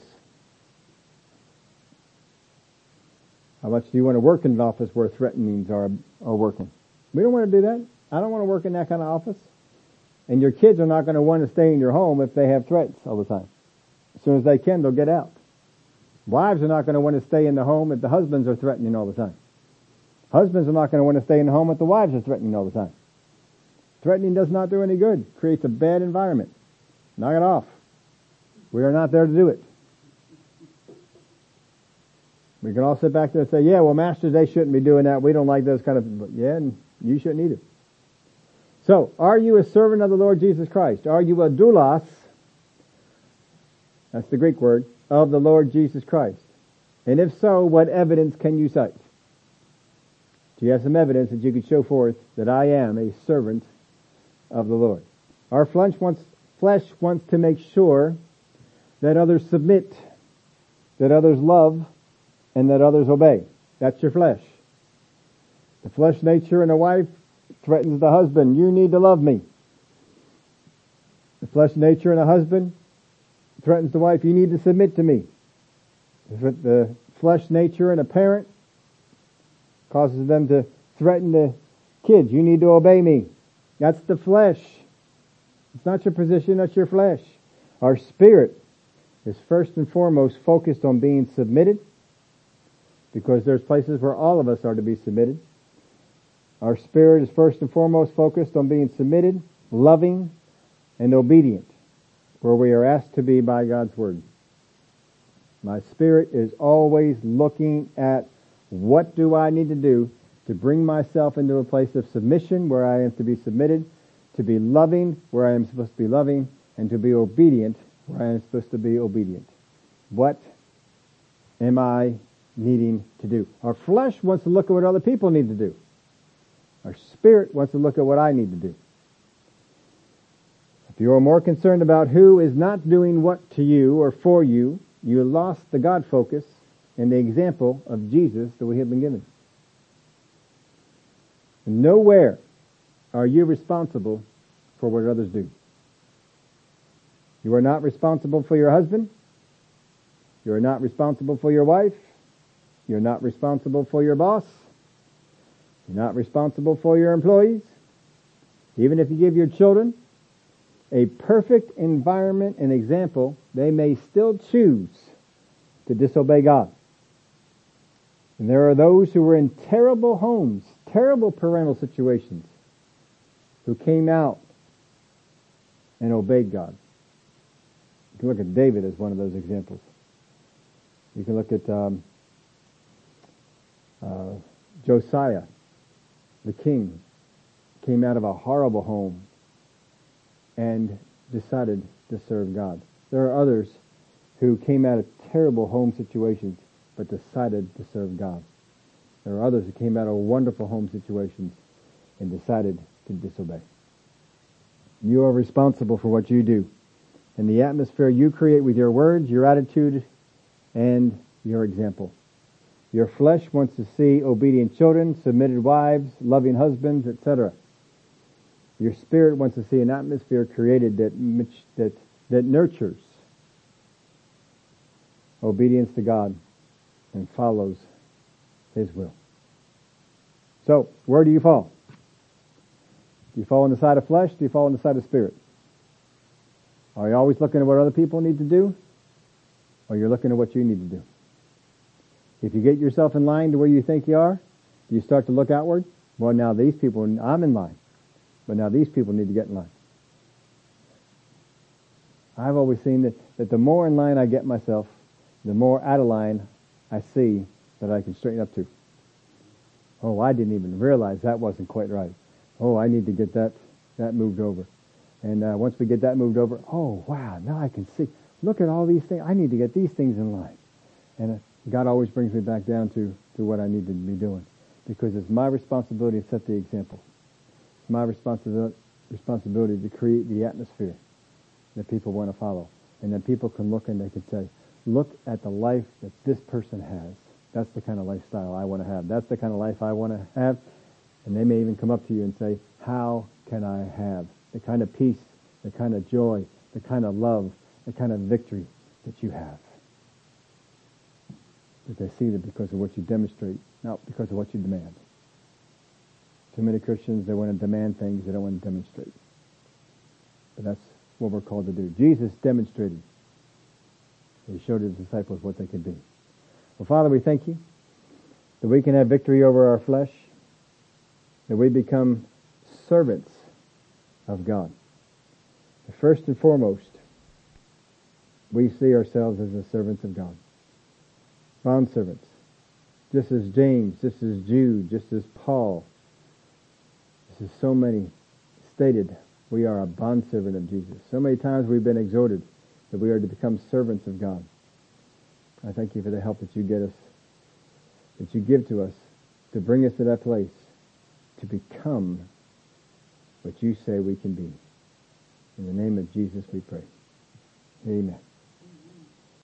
How much do you want to work in an office where threatenings are, are working? We don't want to do that. I don't want to work in that kind of office. And your kids are not going to want to stay in your home if they have threats all the time. As soon as they can, they'll get out. Wives are not going to want to stay in the home if the husbands are threatening all the time. Husbands are not going to want to stay in the home if the wives are threatening all the time. Threatening does not do any good. Creates a bad environment. Knock it off. We are not there to do it. We can all sit back there and say, yeah, well, masters, they shouldn't be doing that. We don't like those kind of, yeah, and you shouldn't either. So, are you a servant of the Lord Jesus Christ? Are you a doulos? That's the Greek word of the Lord Jesus Christ. And if so, what evidence can you cite? Do you have some evidence that you could show forth that I am a servant of the Lord? Our flesh wants, flesh wants to make sure that others submit, that others love, and that others obey. That's your flesh. The flesh nature in a wife threatens the husband, you need to love me. The flesh nature in a husband threatens the wife, you need to submit to me. The flesh nature in a parent causes them to threaten the kids, you need to obey me. That's the flesh. It's not your position, that's your flesh. Our spirit is first and foremost focused on being submitted because there's places where all of us are to be submitted. Our spirit is first and foremost focused on being submitted, loving, and obedient, where we are asked to be by God's Word. My spirit is always looking at what do I need to do to bring myself into a place of submission where I am to be submitted, to be loving where I am supposed to be loving, and to be obedient where I am supposed to be obedient. What am I needing to do? Our flesh wants to look at what other people need to do. Our spirit wants to look at what I need to do. If you are more concerned about who is not doing what to you or for you, you lost the God focus and the example of Jesus that we have been given. Nowhere are you responsible for what others do. You are not responsible for your husband. You are not responsible for your wife. You're not responsible for your boss. You're not responsible for your employees. Even if you give your children a perfect environment and example, they may still choose to disobey God. And there are those who were in terrible homes, terrible parental situations, who came out and obeyed God. You can look at David as one of those examples. You can look at um, uh, Josiah, the king, came out of a horrible home and decided to serve God. There are others who came out of terrible home situations but decided to serve God. There are others who came out of wonderful home situations and decided to disobey. You are responsible for what you do. And the atmosphere you create with your words, your attitude, and your example. Your flesh wants to see obedient children, submitted wives, loving husbands, etc. Your spirit wants to see an atmosphere created that, that, that nurtures obedience to God and follows His will. So, where do you fall? Do you fall on the side of flesh? Do you fall on the side of spirit? Are you always looking at what other people need to do? Or you're looking at what you need to do? If you get yourself in line to where you think you are, you start to look outward. Well, now these people, I'm in line. But now these people need to get in line. I've always seen that, that the more in line I get myself, the more out of line I see that I can straighten up to. Oh, I didn't even realize that wasn't quite right. Oh, I need to get that, that moved over. And uh, once we get that moved over, oh wow, now I can see. Look at all these things. I need to get these things in line. And uh, God always brings me back down to, to what I need to be doing. Because it's my responsibility to set the example. It's my responsibility, responsibility to create the atmosphere that people want to follow. And then people can look and they can say, look at the life that this person has. That's the kind of lifestyle I want to have. That's the kind of life I want to have. And they may even come up to you and say, how can I have the kind of peace, the kind of joy, the kind of love, the kind of victory that you have? But they see that because of what you demonstrate, not because of what you demand. Too many Christians, they want to demand things, they don't want to demonstrate. But that's what we're called to do. Jesus demonstrated. He showed his disciples what they could be. Well, Father, we thank you that we can have victory over our flesh, that we become servants of God. First and foremost, we see ourselves as the servants of God. Bond servants. Just as James, just as Jude, just as Paul, just as so many stated, we are a bondservant of Jesus. So many times we've been exhorted that we are to become servants of God. I thank you for the help that you get us, that you give to us to bring us to that place to become what you say we can be. In the name of Jesus we pray. Amen.